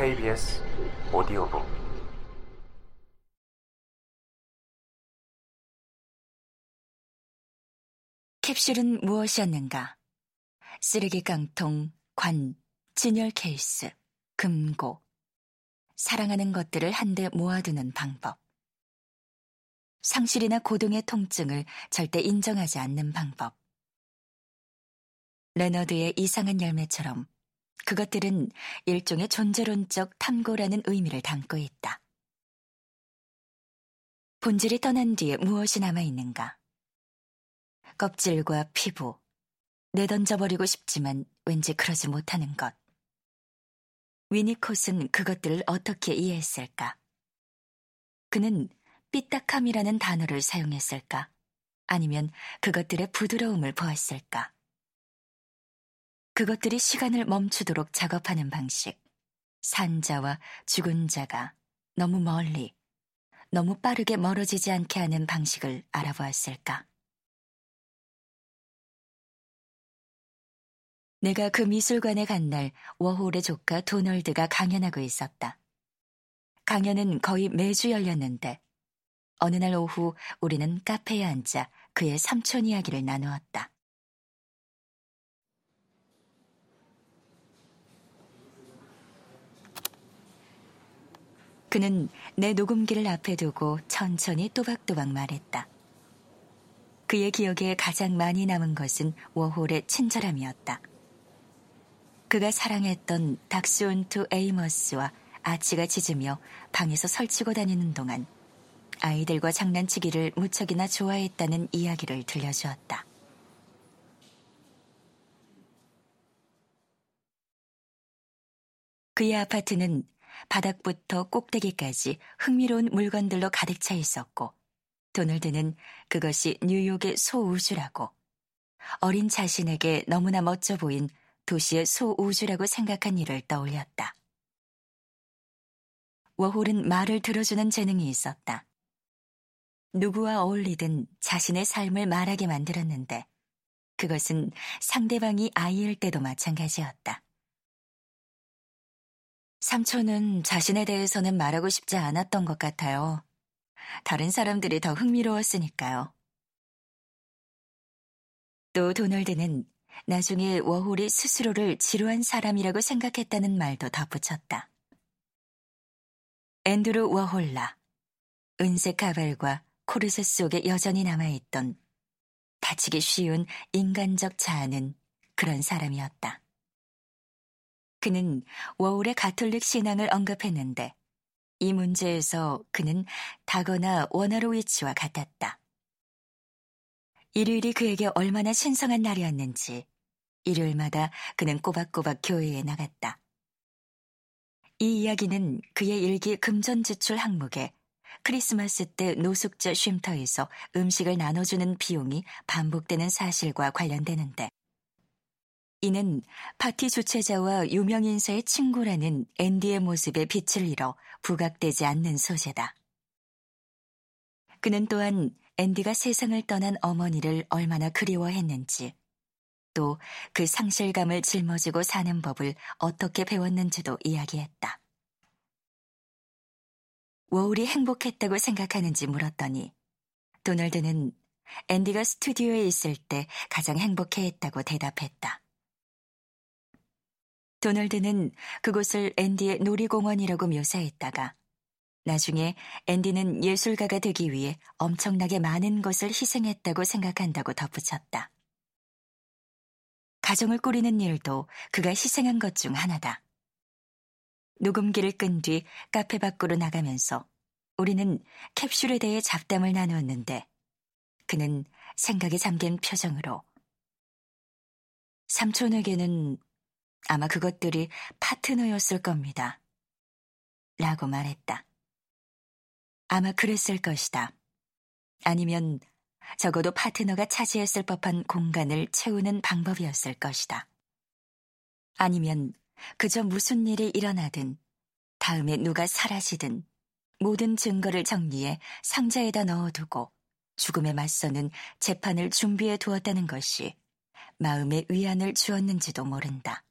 KBS 오디오북 캡슐은 무엇이었는가? 쓰레기 깡통, 관, 진열 케이스, 금고. 사랑하는 것들을 한데 모아두는 방법. 상실이나 고동의 통증을 절대 인정하지 않는 방법. 레너드의 이상한 열매처럼 그것들은 일종의 존재론적 탐고라는 의미를 담고 있다. 본질이 떠난 뒤에 무엇이 남아있는가? 껍질과 피부, 내던져버리고 싶지만 왠지 그러지 못하는 것. 위니콧은 그것들을 어떻게 이해했을까? 그는 삐딱함이라는 단어를 사용했을까? 아니면 그것들의 부드러움을 보았을까? 그것들이 시간을 멈추도록 작업하는 방식, 산자와 죽은 자가 너무 멀리, 너무 빠르게 멀어지지 않게 하는 방식을 알아보았을까? 내가 그 미술관에 간 날 워홀의 조카 도널드가 강연하고 있었다. 강연은 거의 매주 열렸는데 어느 날 오후 우리는 카페에 앉아 그의 삼촌 이야기를 나누었다. 그는 내 녹음기를 앞에 두고 천천히 또박또박 말했다. 그의 기억에 가장 많이 남은 것은 워홀의 친절함이었다. 그가 사랑했던 닥스온투 에이머스와 아치가 짖으며 방에서 설치고 다니는 동안 아이들과 장난치기를 무척이나 좋아했다는 이야기를 들려주었다. 그의 아파트는 바닥부터 꼭대기까지 흥미로운 물건들로 가득 차 있었고, 도널드는 그것이 뉴욕의 소우주라고, 어린 자신에게 너무나 멋져 보인 도시의 소우주라고 생각한 일을 떠올렸다. 워홀은 말을 들어주는 재능이 있었다. 누구와 어울리든 자신의 삶을 말하게 만들었는데, 그것은 상대방이 아이일 때도 마찬가지였다. 삼촌은 자신에 대해서는 말하고 싶지 않았던 것 같아요. 다른 사람들이 더 흥미로웠으니까요. 또 도널드는 나중에 워홀이 스스로를 지루한 사람이라고 생각했다는 말도 덧붙였다. 앤드루 워홀라, 은색 가발과 코르셋 속에 여전히 남아있던 다치기 쉬운 인간적 자아는 그런 사람이었다. 그는 워홀의 가톨릭 신앙을 언급했는데 이 문제에서 그는 다거나 원아로위치와 같았다. 일요일이 그에게 얼마나 신성한 날이었는지 일요일마다 그는 꼬박꼬박 교회에 나갔다. 이 이야기는 그의 일기 금전 지출 항목에 크리스마스 때 노숙자 쉼터에서 음식을 나눠주는 비용이 반복되는 사실과 관련되는데 이는 파티 주최자와 유명 인사의 친구라는 앤디의 모습에 빛을 잃어 부각되지 않는 소재다. 그는 또한 앤디가 세상을 떠난 어머니를 얼마나 그리워했는지, 또 그 상실감을 짊어지고 사는 법을 어떻게 배웠는지도 이야기했다. 워울이 행복했다고 생각하는지 물었더니, 도널드는 앤디가 스튜디오에 있을 때 가장 행복해했다고 대답했다. 도널드는 그곳을 앤디의 놀이공원이라고 묘사했다가 나중에 앤디는 예술가가 되기 위해 엄청나게 많은 것을 희생했다고 생각한다고 덧붙였다. 가정을 꾸리는 일도 그가 희생한 것 중 하나다. 녹음기를 끈 뒤 카페 밖으로 나가면서 우리는 캡슐에 대해 잡담을 나누었는데 그는 생각에 잠긴 표정으로 삼촌에게는 아마 그것들이 파트너였을 겁니다. 라고 말했다. 아마 그랬을 것이다. 아니면 적어도 파트너가 차지했을 법한 공간을 채우는 방법이었을 것이다. 아니면 그저 무슨 일이 일어나든 다음에 누가 사라지든 모든 증거를 정리해 상자에다 넣어두고 죽음에 맞서는 재판을 준비해 두었다는 것이 마음의 위안을 주었는지도 모른다.